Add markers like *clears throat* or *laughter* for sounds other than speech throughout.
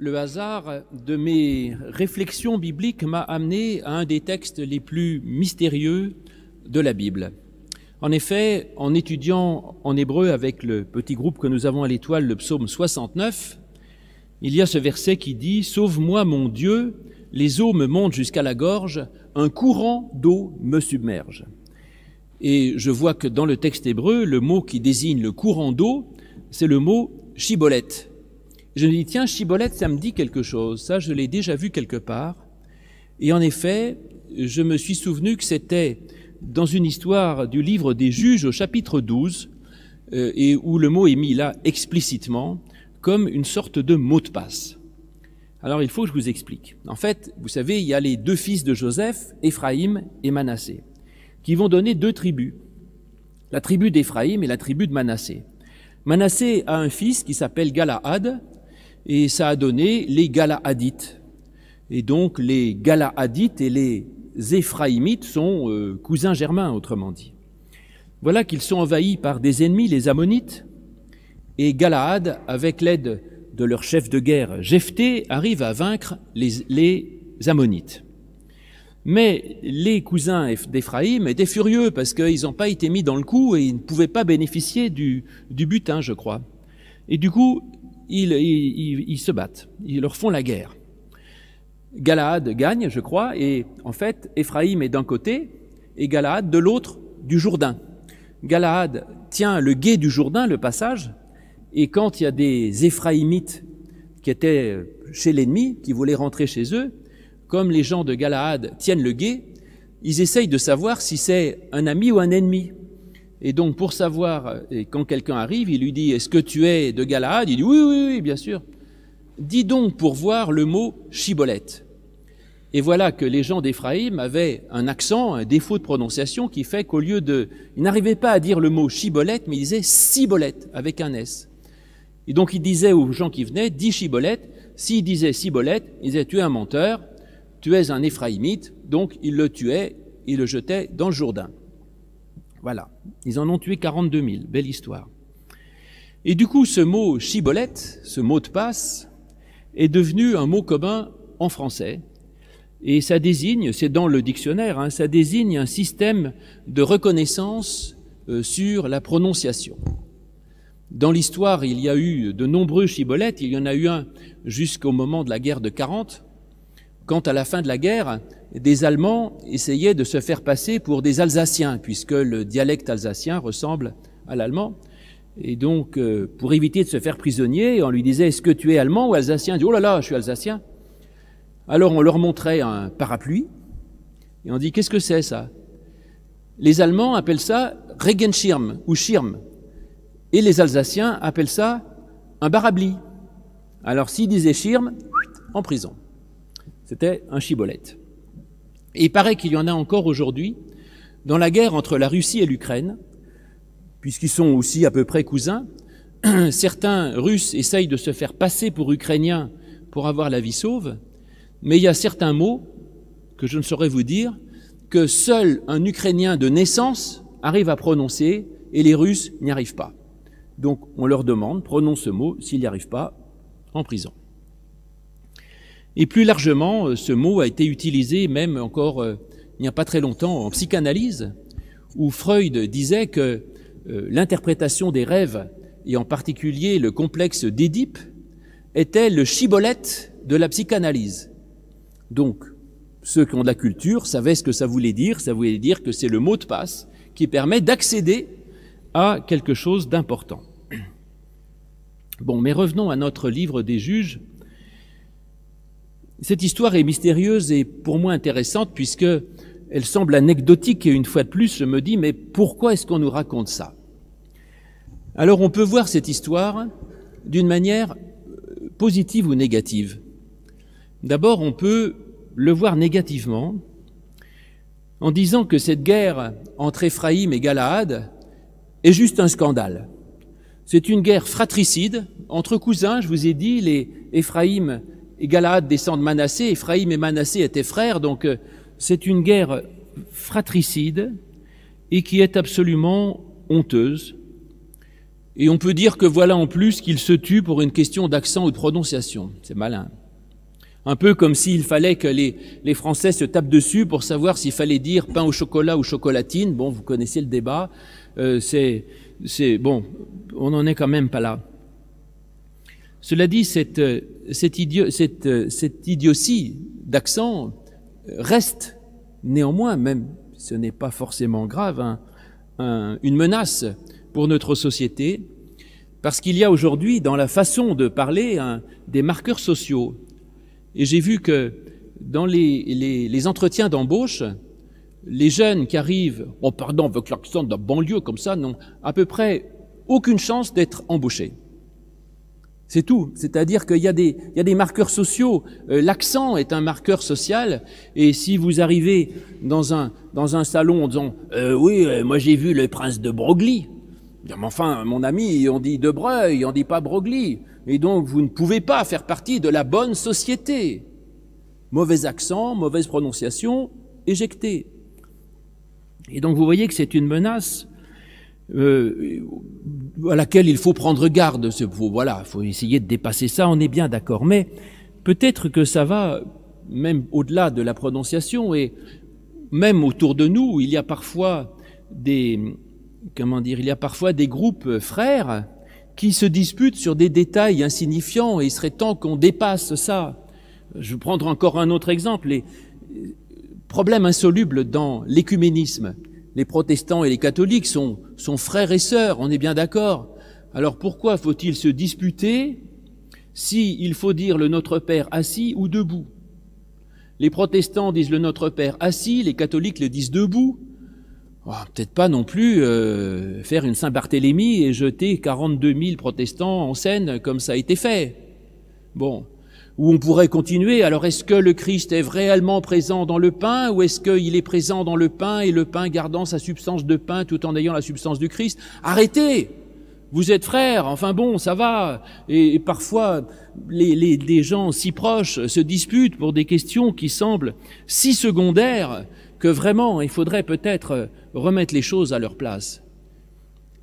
Le hasard de mes réflexions bibliques m'a amené à un des textes les plus mystérieux de la Bible. En effet, en étudiant en hébreu avec le petit groupe que nous avons à l'étoile, le psaume 69, il y a ce verset qui dit ⁇ Sauve-moi mon Dieu, les eaux me montent jusqu'à la gorge, un courant d'eau me submerge. ⁇ Et je vois que dans le texte hébreu, le mot qui désigne le courant d'eau, c'est le mot chibolette. Je me dis, tiens, Chibolette, ça me dit quelque chose. Ça, je l'ai déjà vu quelque part. Et en effet, je me suis souvenu que c'était dans une histoire du livre des juges au chapitre 12, euh, et où le mot est mis là explicitement comme une sorte de mot de passe. Alors il faut que je vous explique. En fait, vous savez, il y a les deux fils de Joseph, Éphraïm et Manassé, qui vont donner deux tribus. La tribu d'Éphraïm et la tribu de Manassé. Manassé a un fils qui s'appelle Galaad, et ça a donné les Galaadites. Et donc les Galaadites et les Éphraïmites sont euh, cousins germains, autrement dit. Voilà qu'ils sont envahis par des ennemis, les Ammonites, et Galaad, avec l'aide de leur chef de guerre Jephthé, arrive à vaincre les, Ammonites. Mais les cousins d'Éphraïm étaient furieux parce qu'ils n'ont pas été mis dans le coup et ils ne pouvaient pas bénéficier du, du butin, je crois. Et du coup, ils, se battent, ils leur font la guerre. Galaad gagne, je crois, et en fait, Éphraïm est d'un côté et Galaad de l'autre du Jourdain. Galaad tient le guet du Jourdain, le passage, et quand il y a des Éphraïmites qui étaient chez l'ennemi, qui voulaient rentrer chez eux, comme les gens de Galaad tiennent le guet, ils essayent de savoir si c'est un ami ou un ennemi. Et donc, pour savoir, et quand quelqu'un arrive, il lui dit Est-ce que tu es de Galaad Il dit Oui, oui, oui, bien sûr. Dis donc pour voir le mot chibolette. Et voilà que les gens d'Éphraïm avaient un accent, un défaut de prononciation qui fait qu'au lieu de. Ils n'arrivaient pas à dire le mot chibolette, mais ils disaient cibolette avec un S. Et donc, ils disaient aux gens qui venaient Dis chibolette. S'ils disaient cibolette, ils disaient Tu es un menteur, tu es un Éphraïmite. Donc, ils le tuaient, ils le jetaient dans le Jourdain. Voilà. Ils en ont tué 42 000. Belle histoire. Et du coup, ce mot chibolette, ce mot de passe, est devenu un mot commun en français. Et ça désigne, c'est dans le dictionnaire, hein, ça désigne un système de reconnaissance euh, sur la prononciation. Dans l'histoire, il y a eu de nombreux chibolettes. Il y en a eu un jusqu'au moment de la guerre de 40, quand à la fin de la guerre, des Allemands essayaient de se faire passer pour des Alsaciens, puisque le dialecte alsacien ressemble à l'allemand. Et donc, euh, pour éviter de se faire prisonnier, on lui disait Est-ce que tu es allemand ou alsacien? Il dit Oh là là, je suis alsacien. Alors on leur montrait un parapluie, et on dit Qu'est-ce que c'est ça? Les Allemands appellent ça Regenschirm ou Schirm, et les Alsaciens appellent ça un barabli. Alors s'ils disaient Schirm, en prison. C'était un chibolette. Et il paraît qu'il y en a encore aujourd'hui dans la guerre entre la Russie et l'Ukraine, puisqu'ils sont aussi à peu près cousins. *clears throat* Certains Russes essayent de se faire passer pour Ukrainiens pour avoir la vie sauve, mais il y a certains mots que je ne saurais vous dire que seul un Ukrainien de naissance arrive à prononcer et les Russes n'y arrivent pas. Donc on leur demande, prononce ce mot, s'il n'y arrive pas, en prison. Et plus largement, euh, ce mot a été utilisé même encore euh, il n'y a pas très longtemps en psychanalyse, où Freud disait que euh, l'interprétation des rêves, et en particulier le complexe d'Édipe, était le chibolette de la psychanalyse. Donc, ceux qui ont de la culture savaient ce que ça voulait dire. Ça voulait dire que c'est le mot de passe qui permet d'accéder à quelque chose d'important. Bon, mais revenons à notre livre des juges. Cette histoire est mystérieuse et pour moi intéressante puisque elle semble anecdotique et une fois de plus je me dis mais pourquoi est-ce qu'on nous raconte ça? Alors on peut voir cette histoire d'une manière euh, positive ou négative. D'abord on peut le voir négativement en disant que cette guerre entre Éphraïm et Galaad est juste un scandale. C'est une guerre fratricide entre cousins, je vous ai dit, les Éphraïm et Galaad descend de Manassé, Ephraïm et Manassé étaient frères, donc euh, c'est une guerre fratricide et qui est absolument honteuse. Et on peut dire que voilà en plus qu'il se tue pour une question d'accent ou de prononciation. C'est malin. Un peu comme s'il fallait que les, les, Français se tapent dessus pour savoir s'il fallait dire pain au chocolat ou chocolatine. Bon, vous connaissez le débat. Euh, c'est, c'est bon, on n'en est quand même pas là. Cela dit, cette, idio, cette, idiotie d'accent reste néanmoins, même ce n'est pas forcément grave, un, une menace pour notre société, parce qu'il y a aujourd'hui dans la façon de parler des marqueurs sociaux. Et j'ai vu que dans les, entretiens d'embauche, les jeunes qui arrivent, oh pardon, avec l'accent de banlieue comme ça, n'ont à peu près aucune chance d'être embauchés. C'est tout. C'est-à-dire qu'il y, a des, y a des marqueurs sociaux. Euh, L'accent est un marqueur social. Et si vous arrivez dans un, dans un salon en disant euh, Oui, euh, moi j'ai vu le prince de Broglie. Mais enfin, mon ami, on dit de Breuil, on dit pas Broglie. Et donc, vous ne pouvez pas faire partie de la bonne société. Mauvais accent, mauvaise prononciation, éjecté. Et donc, vous voyez que c'est une menace euh, à laquelle il faut prendre garde. Faut, voilà, faut essayer de dépasser ça. On est bien d'accord, mais peut-être que ça va même au-delà de la prononciation et même autour de nous, il y a parfois des comment dire, il y a parfois des groupes frères qui se disputent sur des détails insignifiants et il serait temps qu'on dépasse ça. Je vais prendre encore un autre exemple, les problèmes insolubles dans l'écuménisme les protestants et les catholiques sont, sont frères et sœurs, on est bien d'accord. Alors pourquoi faut-il se disputer si il faut dire le Notre Père assis ou debout? Les protestants disent le Notre Père assis, les catholiques le disent debout. Oh, Peut-être pas non plus euh, faire une Saint-Barthélemy et jeter 42 000 protestants en scène comme ça a été fait. Bon, ou on pourrait continuer, alors est-ce que le Christ est réellement présent dans le pain ou est-ce qu'il est présent dans le pain et le pain gardant sa substance de pain tout en ayant la substance du Christ? Arrêtez! Vous êtes frères, enfin bon, ça va. Et, parfois, les, gens si proches se disputent pour des questions qui semblent si secondaires que vraiment il faudrait peut-être remettre les choses à leur place.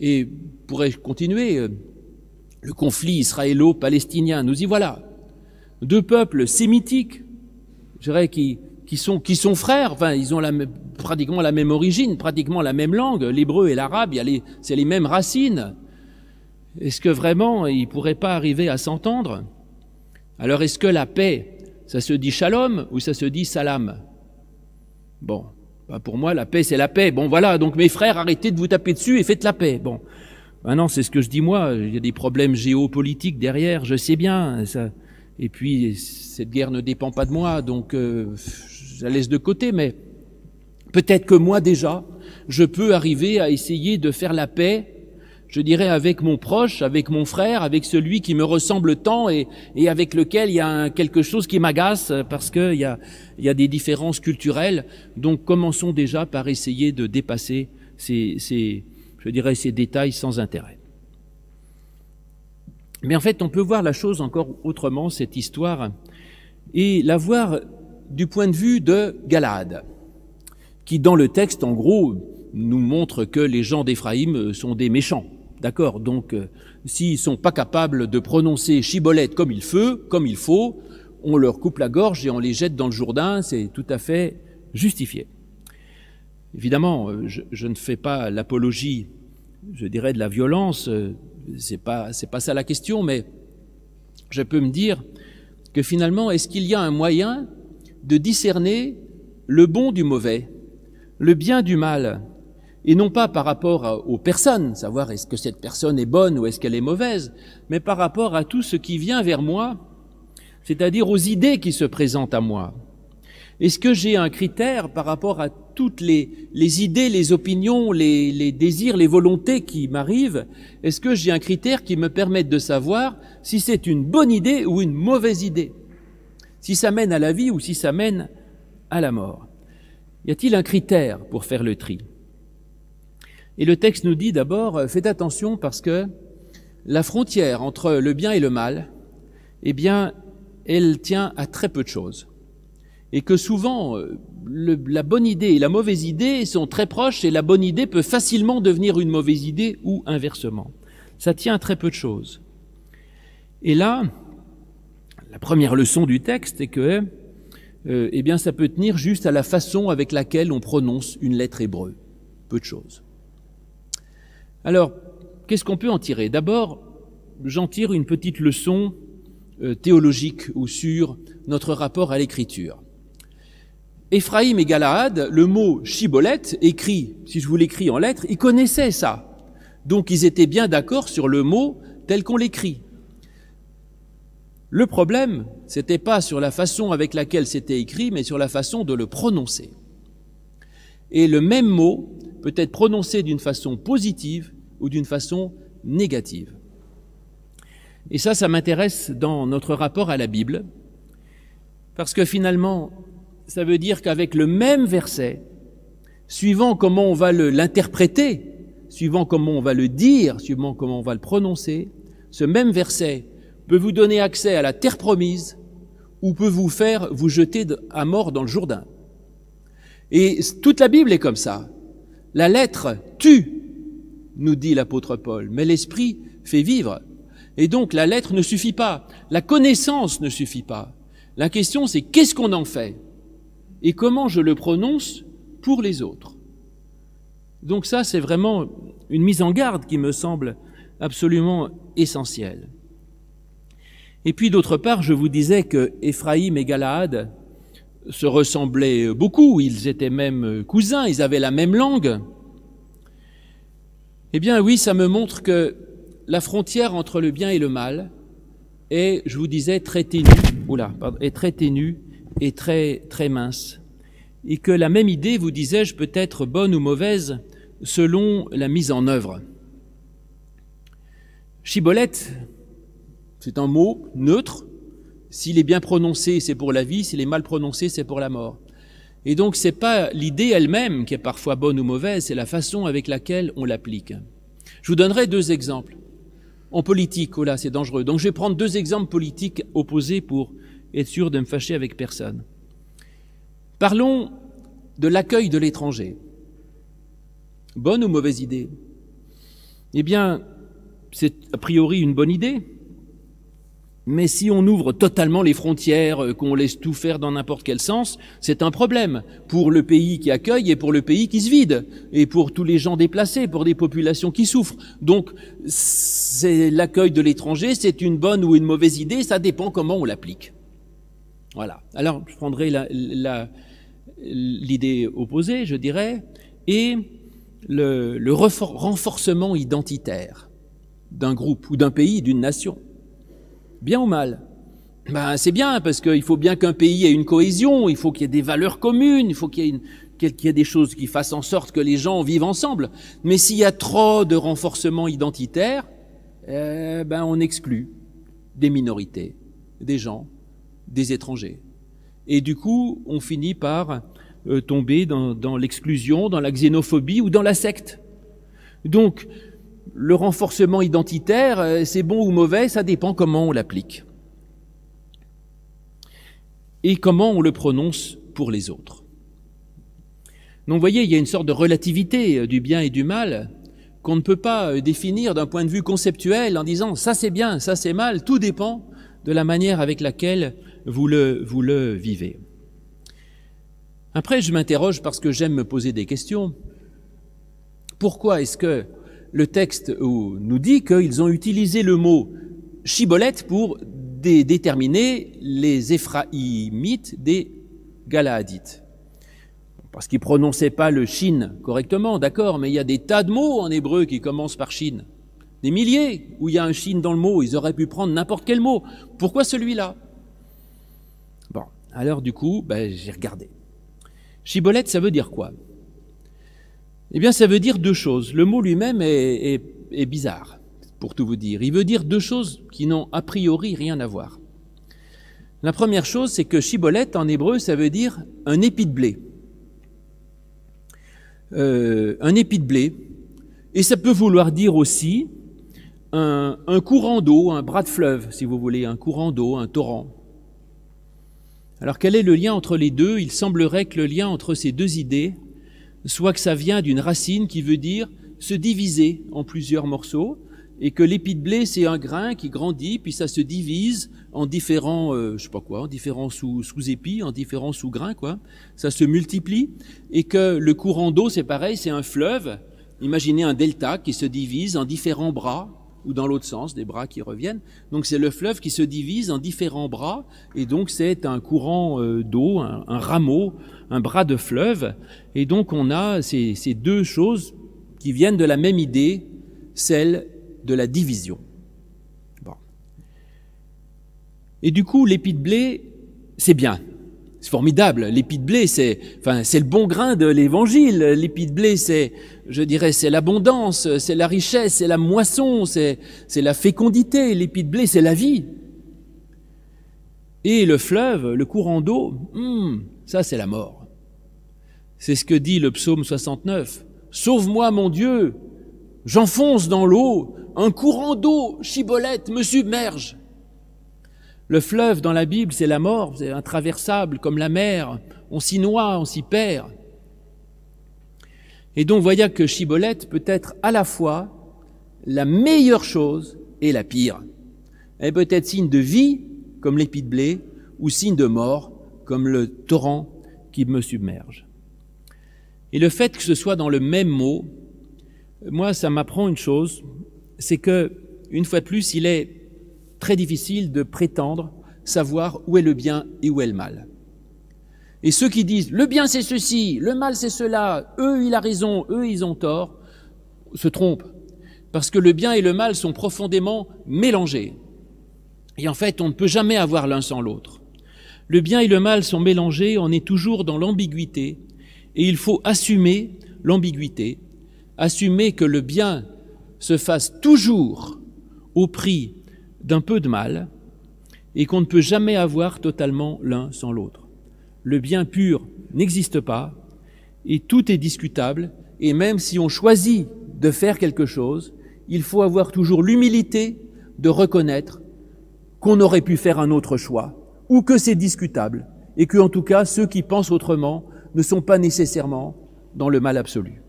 Et pourrais continuer, le conflit israélo-palestinien, nous y voilà deux peuples sémitiques, je dirais, qui, sont, frères, ils ont la, pratiquement la même origine, pratiquement la même langue, l'hébreu et l'arabe, c'est les mêmes racines. Est-ce que vraiment ils ne pourraient pas arriver à s'entendre? Alors est-ce que la paix, ça se dit shalom ou ça se dit salam? Bon, bah pour moi, la paix, c'est la paix. Bon, voilà, donc mes frères, arrêtez de vous taper dessus et faites la paix. Bon, maintenant, c'est ce que je dis moi, il y a des problèmes géopolitiques derrière, je sais bien, ça, et puis, cette guerre ne dépend pas de moi, donc euh, je la laisse de côté, mais peut-être que moi déjà, je peux arriver à essayer de faire la paix, je dirais, avec mon proche, avec mon frère, avec celui qui me ressemble tant et, et avec lequel il y a quelque chose qui m'agace parce qu'il y a, y a des différences culturelles. Donc commençons déjà par essayer de dépasser ces, ces je dirais, ces détails sans intérêt. Mais en fait, on peut voir la chose encore autrement, cette histoire, et la voir du point de vue de Galade, qui dans le texte, en gros, nous montre que les gens d'Éphraïm sont des méchants. D'accord? Donc, euh, s'ils sont pas capables de prononcer chibolette comme il faut, comme il faut, on leur coupe la gorge et on les jette dans le Jourdain, c'est tout à fait justifié. Évidemment, euh, je, je ne fais pas l'apologie, je dirais, de la violence euh, c'est pas pas ça la question, mais je peux me dire que finalement, est-ce qu'il y a un moyen de discerner le bon du mauvais, le bien du mal, et non pas par rapport aux personnes, savoir est-ce que cette personne est bonne ou est-ce qu'elle est mauvaise, mais par rapport à tout ce qui vient vers moi, c'est-à-dire aux idées qui se présentent à moi. Est-ce que j'ai un critère par rapport à toutes les, idées, les opinions, les, désirs, les volontés qui m'arrivent? Est-ce que j'ai un critère qui me permette de savoir si c'est une bonne idée ou une mauvaise idée? Si ça mène à la vie ou si ça mène à la mort. Y a-t-il un critère pour faire le tri? Et le texte nous dit d'abord, faites attention parce que la frontière entre le bien et le mal, eh bien, elle tient à très peu de choses et que souvent euh, le, la bonne idée et la mauvaise idée sont très proches et la bonne idée peut facilement devenir une mauvaise idée ou inversement. Ça tient à très peu de choses. Et là, la première leçon du texte est que, euh, eh bien, ça peut tenir juste à la façon avec laquelle on prononce une lettre hébreu. Peu de choses. Alors, qu'est-ce qu'on peut en tirer? D'abord, j'en tire une petite leçon euh, théologique ou sur notre rapport à l'écriture. Éphraïm et Galaad, le mot chibolette, écrit, si je vous l'écris en lettres, ils connaissaient ça. Donc ils étaient bien d'accord sur le mot tel qu'on l'écrit. Le problème, c'était pas sur la façon avec laquelle c'était écrit, mais sur la façon de le prononcer. Et le même mot peut être prononcé d'une façon positive ou d'une façon négative. Et ça, ça m'intéresse dans notre rapport à la Bible, parce que finalement, ça veut dire qu'avec le même verset, suivant comment on va l'interpréter, suivant comment on va le dire, suivant comment on va le prononcer, ce même verset peut vous donner accès à la terre promise ou peut vous faire vous jeter à mort dans le Jourdain. Et toute la Bible est comme ça. La lettre tue, nous dit l'apôtre Paul, mais l'esprit fait vivre. Et donc la lettre ne suffit pas, la connaissance ne suffit pas. La question c'est qu'est-ce qu'on en fait? Et comment je le prononce pour les autres. Donc ça c'est vraiment une mise en garde qui me semble absolument essentielle. Et puis d'autre part, je vous disais que Éphraïm et Galaad se ressemblaient beaucoup, ils étaient même cousins, ils avaient la même langue. Eh bien oui, ça me montre que la frontière entre le bien et le mal est, je vous disais, très ténue, oula, est très ténue et très, très mince. Et que la même idée, vous disais-je, peut être bonne ou mauvaise selon la mise en œuvre. Chibolette, c'est un mot neutre. S'il est bien prononcé, c'est pour la vie. S'il est mal prononcé, c'est pour la mort. Et donc, c'est pas l'idée elle-même qui est parfois bonne ou mauvaise, c'est la façon avec laquelle on l'applique. Je vous donnerai deux exemples. En politique, oh là, c'est dangereux. Donc, je vais prendre deux exemples politiques opposés pour être sûr de me fâcher avec personne. Parlons de l'accueil de l'étranger. Bonne ou mauvaise idée? Eh bien, c'est a priori une bonne idée. Mais si on ouvre totalement les frontières, euh, qu'on laisse tout faire dans n'importe quel sens, c'est un problème pour le pays qui accueille et pour le pays qui se vide, et pour tous les gens déplacés, pour des populations qui souffrent. Donc, l'accueil de l'étranger, c'est une bonne ou une mauvaise idée, ça dépend comment on l'applique. Voilà. Alors, je prendrai l'idée opposée, je dirais, et le, renforcement identitaire d'un groupe ou d'un pays, d'une nation. Bien ou mal? Ben, C'est bien, parce qu'il faut bien qu'un pays ait une cohésion, il faut qu'il y ait des valeurs communes, il faut qu'il y, ait des choses qui fassent en sorte que les gens vivent ensemble. Mais s'il y a trop de renforcement identitaire, eh ben, on exclut des minorités, des gens, des étrangers. Et du coup, on finit par euh, tomber dans, l'exclusion, dans la xénophobie ou dans la secte. Donc, le renforcement identitaire, euh, c'est bon ou mauvais, ça dépend comment on l'applique. Et comment on le prononce pour les autres. Donc vous voyez, il y a une sorte de relativité euh, du bien et du mal qu'on ne peut pas définir d'un point de vue conceptuel en disant ça c'est bien, ça c'est mal, tout dépend de la manière avec laquelle vous le, vous le vivez. Après, je m'interroge parce que j'aime me poser des questions. Pourquoi est-ce que le texte nous dit qu'ils ont utilisé le mot chibolette pour déterminer les Éphraïmites des Galaadites. Parce qu'ils prononçaient pas le Shin correctement, d'accord, mais il y a des tas de mots en hébreu qui commencent par Shin. Des milliers où il y a un Shin dans le mot, ils auraient pu prendre n'importe quel mot. Pourquoi celui-là? Alors du coup, ben, j'ai regardé. Chibolette, ça veut dire quoi? Eh bien, ça veut dire deux choses. Le mot lui-même est, bizarre, pour tout vous dire. Il veut dire deux choses qui n'ont a priori rien à voir. La première chose, c'est que chibolette, en hébreu, ça veut dire un épi de blé. Euh, un épi de blé. Et ça peut vouloir dire aussi un, un courant d'eau, un bras de fleuve, si vous voulez, un courant d'eau, un torrent. Alors quel est le lien entre les deux? Il semblerait que le lien entre ces deux idées soit que ça vient d'une racine qui veut dire se diviser en plusieurs morceaux, et que l'épi de blé, c'est un grain qui grandit, puis ça se divise en différents, euh, je sais pas quoi, en différents sous, sous-épis, en différents sous-grains, quoi. Ça se multiplie, et que le courant d'eau, c'est pareil, c'est un fleuve. Imaginez un delta qui se divise en différents bras, ou dans l'autre sens, des bras qui reviennent. Donc c'est le fleuve qui se divise en différents bras, et donc c'est un courant euh, d'eau, un, rameau, un bras de fleuve. Et donc on a ces, ces deux choses qui viennent de la même idée, celle de la division. Et du coup, l'épi de blé, c'est bien. C'est formidable. L'épi de blé, c'est, enfin, c'est le bon grain de l'évangile. L'épi de blé, c'est, je dirais, c'est l'abondance, c'est la richesse, c'est la moisson, c'est, c'est la fécondité. L'épi de blé, c'est la vie. Et le fleuve, le courant d'eau, hmm, ça, c'est la mort. C'est ce que dit le psaume 69. Sauve-moi, mon Dieu, j'enfonce dans l'eau, un courant d'eau, chibolette, me submerge. Le fleuve dans la Bible, c'est la mort, c'est intraversable comme la mer, on s'y noie, on s'y perd. Et donc voyez que chibolette peut être à la fois la meilleure chose et la pire. Elle peut être signe de vie, comme l'épi de blé, ou signe de mort, comme le torrent qui me submerge. Et le fait que ce soit dans le même mot, moi, ça m'apprend une chose, c'est que, une fois de plus, il est très difficile de prétendre savoir où est le bien et où est le mal. Et ceux qui disent le bien c'est ceci, le mal c'est cela, eux il a raison, eux ils ont tort, se trompent. Parce que le bien et le mal sont profondément mélangés. Et en fait, on ne peut jamais avoir l'un sans l'autre. Le bien et le mal sont mélangés, on est toujours dans l'ambiguïté, et il faut assumer l'ambiguïté, assumer que le bien se fasse toujours au prix d'un peu de mal, et qu'on ne peut jamais avoir totalement l'un sans l'autre. Le bien pur n'existe pas, et tout est discutable, et même si on choisit de faire quelque chose, il faut avoir toujours l'humilité de reconnaître qu'on aurait pu faire un autre choix, ou que c'est discutable, et que en tout cas ceux qui pensent autrement ne sont pas nécessairement dans le mal absolu.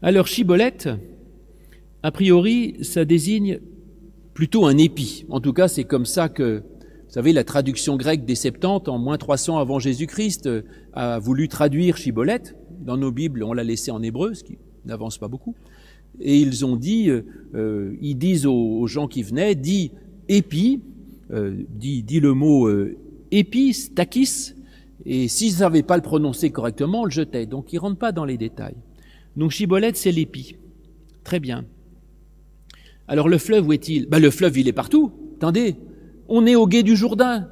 Alors Chibolette, a priori, ça désigne plutôt un épi. En tout cas, c'est comme ça que, vous savez, la traduction grecque des Septante, en moins 300 avant Jésus-Christ, euh, a voulu traduire Chibolette. Dans nos Bibles, on l'a laissé en hébreu, ce qui n'avance pas beaucoup. Et ils ont dit, euh, euh, ils disent aux, gens qui venaient, dit épi, dit, dit, le mot épi, stakis, et s'ils ne savaient pas le prononcer correctement, on le jetait. Donc ils ne rentrent pas dans les détails. Donc Chibolette, c'est l'épi. Très bien. Alors le fleuve, où est-il? Ben, Le fleuve, il est partout. Attendez, on est au gué du Jourdain.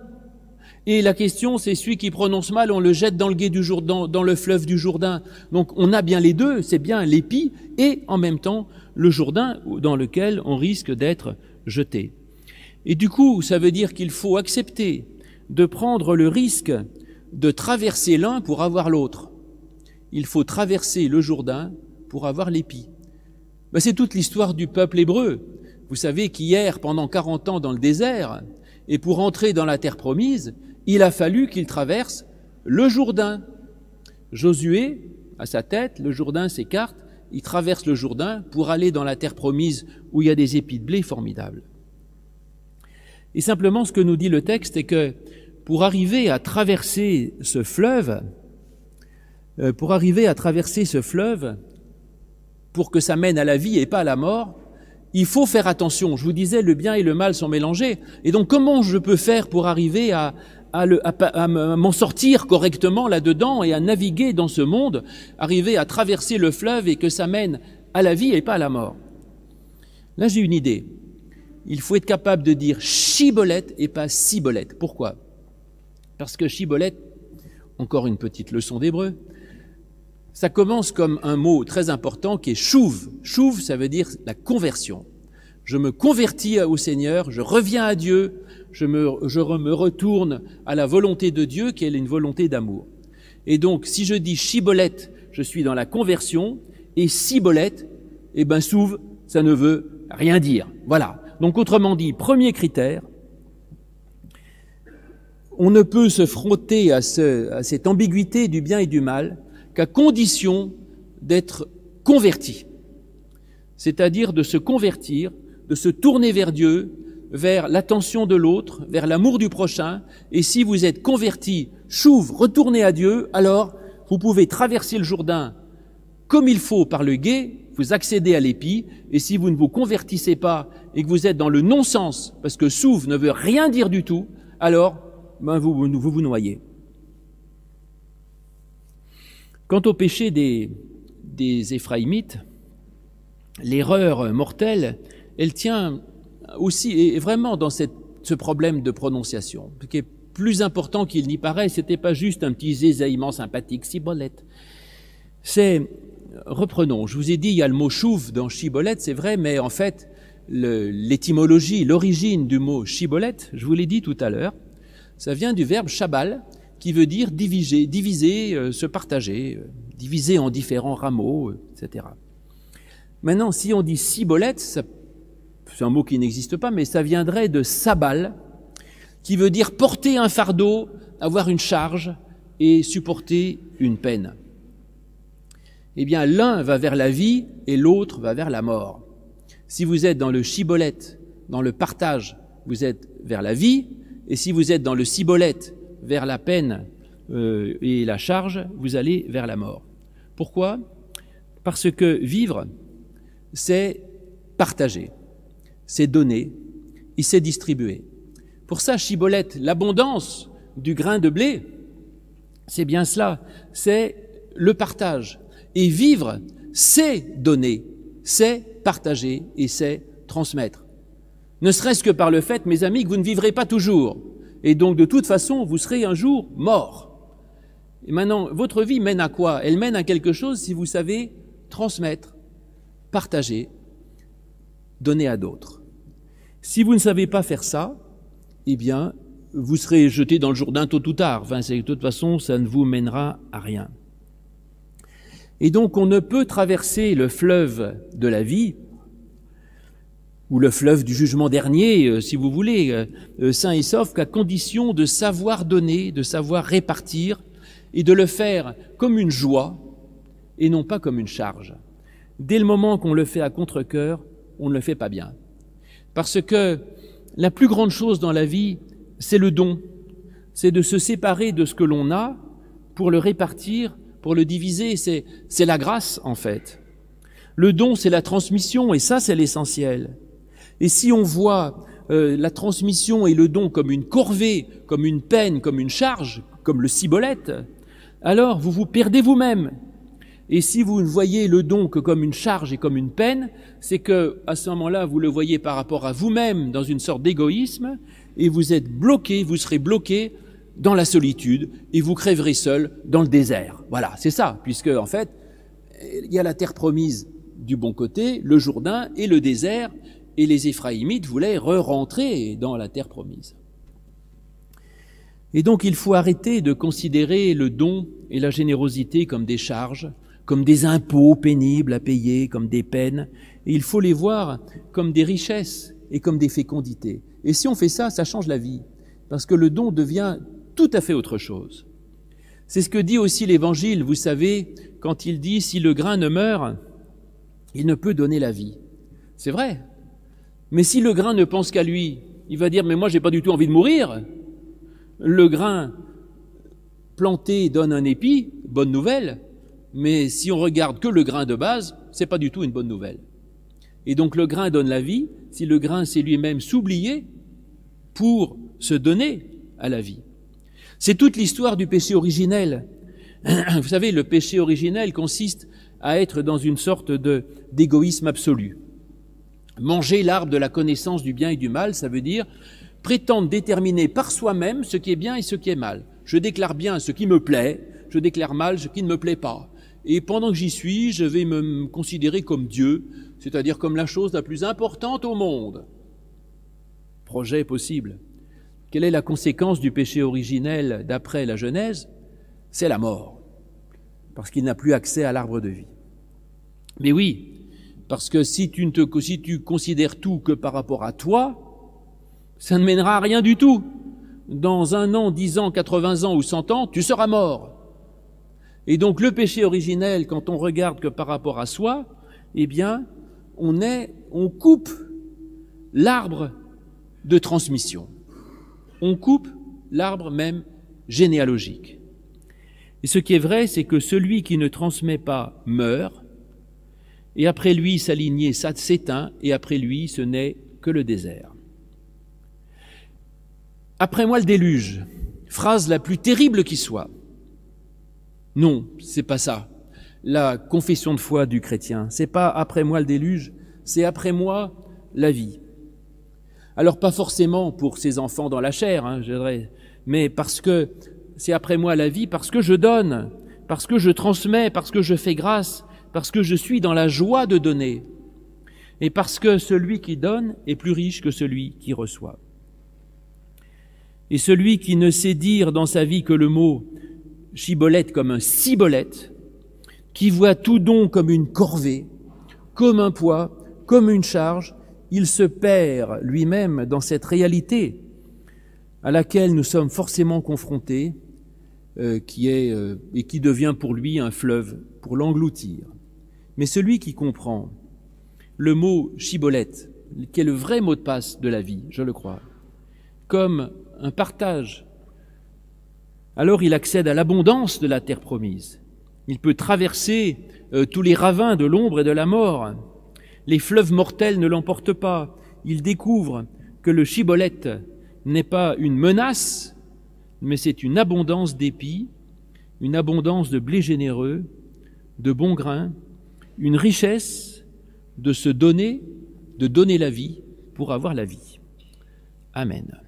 Et la question, c'est celui qui prononce mal, on le jette dans le gué du Jourdain, dans le fleuve du Jourdain. Donc on a bien les deux, c'est bien l'épi et en même temps le Jourdain dans lequel on risque d'être jeté. Et du coup, ça veut dire qu'il faut accepter de prendre le risque de traverser l'un pour avoir l'autre. Il faut traverser le Jourdain pour avoir l'épi. Ben, c'est toute l'histoire du peuple hébreu. Vous savez qu'hier, pendant 40 ans dans le désert, et pour entrer dans la terre promise, il a fallu qu'il traverse le Jourdain. Josué, à sa tête, le Jourdain s'écarte, il traverse le Jourdain pour aller dans la terre promise où il y a des épis de blé formidables. Et simplement, ce que nous dit le texte est que pour arriver à traverser ce fleuve, euh, pour arriver à traverser ce fleuve, pour que ça mène à la vie et pas à la mort, il faut faire attention. Je vous disais, le bien et le mal sont mélangés. Et donc, comment je peux faire pour arriver à, m'en sortir correctement là-dedans et à naviguer dans ce monde, arriver à traverser le fleuve et que ça mène à la vie et pas à la mort? Là, j'ai une idée. Il faut être capable de dire chibolette et pas cibolette. Pourquoi? Parce que chibolette, encore une petite leçon d'hébreu, ça commence comme un mot très important qui est chouve. Chouve, ça veut dire la conversion. Je me convertis au Seigneur, je reviens à Dieu, je me, je me retourne à la volonté de Dieu qui est une volonté d'amour. Et donc, si je dis chibolette, je suis dans la conversion, et cibolette, eh ben souve, ça ne veut rien dire. Voilà. Donc, autrement dit, premier critère, on ne peut se frotter à, ce, à cette ambiguïté du bien et du mal qu'à condition d'être converti. c'est-à-dire de se convertir, de se tourner vers Dieu, vers l'attention de l'autre, vers l'amour du prochain, et si vous êtes converti, chouve, retournez à Dieu, alors vous pouvez traverser le Jourdain comme il faut par le guet, vous accédez à l'épi, et si vous ne vous convertissez pas et que vous êtes dans le non-sens, parce que souve ne veut rien dire du tout, alors ben vous, vous vous noyez. Quant au péché des, Éphraïmites, l'erreur mortelle, elle tient aussi, et vraiment dans ce problème de prononciation, qui est plus important qu'il n'y paraît, c'était pas juste un petit zézaillement sympathique, cibolette. C'est, reprenons, je vous ai dit, il y a le mot chouve dans chibolette, c'est vrai, mais en fait, l'étymologie, l'origine du mot chibolette, je vous l'ai dit tout à l'heure, ça vient du verbe chabal, qui veut dire diviser, diviser, euh, se partager, euh, diviser en différents rameaux, euh, etc. Maintenant, si on dit cibolette, c'est un mot qui n'existe pas, mais ça viendrait de sabal, qui veut dire porter un fardeau, avoir une charge et supporter une peine. Eh bien, l'un va vers la vie et l'autre va vers la mort. Si vous êtes dans le chibolette, dans le partage, vous êtes vers la vie, et si vous êtes dans le cibolette, vers la peine euh, et la charge, vous allez vers la mort. Pourquoi? Parce que vivre, c'est partager, c'est donner, et c'est distribuer. Pour ça, Chibolette, l'abondance du grain de blé, c'est bien cela, c'est le partage. Et vivre, c'est donner, c'est partager et c'est transmettre. Ne serait-ce que par le fait, mes amis, que vous ne vivrez pas toujours. Et donc, de toute façon, vous serez un jour mort. Et maintenant, votre vie mène à quoi? Elle mène à quelque chose si vous savez transmettre, partager, donner à d'autres. Si vous ne savez pas faire ça, eh bien, vous serez jeté dans le Jourdain tôt ou tard. Enfin, de toute façon, ça ne vous mènera à rien. Et donc, on ne peut traverser le fleuve de la vie, ou le fleuve du jugement dernier, euh, si vous voulez, sain et sauf, qu'à condition de savoir donner, de savoir répartir, et de le faire comme une joie, et non pas comme une charge. Dès le moment qu'on le fait à contre-cœur, on ne le fait pas bien. Parce que la plus grande chose dans la vie, c'est le don. C'est de se séparer de ce que l'on a pour le répartir, pour le diviser. C'est la grâce, en fait. Le don, c'est la transmission, et ça, c'est l'essentiel. Et si on voit euh, la transmission et le don comme une corvée, comme une peine, comme une charge, comme le cibolette, alors vous vous perdez vous-même. Et si vous ne voyez le don que comme une charge et comme une peine, c'est que à ce moment-là, vous le voyez par rapport à vous-même dans une sorte d'égoïsme, et vous êtes bloqué, vous serez bloqué dans la solitude, et vous crèverez seul dans le désert. Voilà, c'est ça, puisque en fait, il y a la terre promise du bon côté, le Jourdain et le désert, et les Éphraïmites voulaient re-rentrer dans la terre promise. Et donc il faut arrêter de considérer le don et la générosité comme des charges, comme des impôts pénibles à payer, comme des peines, et il faut les voir comme des richesses et comme des fécondités. Et si on fait ça, ça change la vie, parce que le don devient tout à fait autre chose. C'est ce que dit aussi l'Évangile, vous savez, quand il dit si le grain ne meurt, il ne peut donner la vie. C'est vrai. Mais si le grain ne pense qu'à lui, il va dire mais moi j'ai pas du tout envie de mourir. Le grain planté donne un épi, bonne nouvelle, mais si on regarde que le grain de base, c'est pas du tout une bonne nouvelle. Et donc le grain donne la vie, si le grain c'est lui-même s'oublier pour se donner à la vie. C'est toute l'histoire du péché originel. *clears throat* Vous savez, le péché originel consiste à être dans une sorte d'égoïsme absolu. Manger l'arbre de la connaissance du bien et du mal, ça veut dire prétendre déterminer par soi-même ce qui est bien et ce qui est mal. Je déclare bien ce qui me plaît, je déclare mal ce qui ne me plaît pas. Et pendant que j'y suis, je vais me considérer comme Dieu, c'est-à-dire comme la chose la plus importante au monde. Projet possible. Quelle est la conséquence du péché originel d'après la Genèse? C'est la mort, parce qu'il n'a plus accès à l'arbre de vie. Mais oui, parce que si tu, te, considères tout que par rapport à toi, ça ne mènera à rien du tout. Dans un an, dix ans, quatre-vingts ans ou cent ans, tu seras mort. Et donc le péché originel, quand on regarde que par rapport à soi, eh bien, on est, on coupe l'arbre de transmission. On coupe l'arbre même généalogique. Et ce qui est vrai, c'est que celui qui ne transmet pas meurt, et après lui sa lignée s'éteint, et après lui ce n'est que le désert. Après moi le déluge, phrase la plus terrible qui soit. Non, c'est pas ça. La confession de foi du chrétien, c'est pas après moi le déluge, c'est après moi la vie. Alors pas forcément pour ses enfants dans la chair, hein, je dirais, mais parce que c'est après moi la vie, parce que je donne, parce que je transmets, parce que je fais grâce, parce que je suis dans la joie de donner, et parce que celui qui donne est plus riche que celui qui reçoit. Et celui qui ne sait dire dans sa vie que le mot chibolette comme un cibolette, qui voit tout don comme une corvée, comme un poids, comme une charge, il se perd lui-même dans cette réalité à laquelle nous sommes forcément confrontés, euh, qui est euh, et qui devient pour lui un fleuve pour l'engloutir. Mais celui qui comprend le mot chibolette, qui est le vrai mot de passe de la vie, je le crois, comme un partage, alors il accède à l'abondance de la terre promise. Il peut traverser euh, tous les ravins de l'ombre et de la mort. Les fleuves mortels ne l'emportent pas. Il découvre que le chibolette n'est pas une menace, mais c'est une abondance d'épis, une abondance de blé généreux, de bons grains, une richesse de se donner, de donner la vie pour avoir la vie. Amen.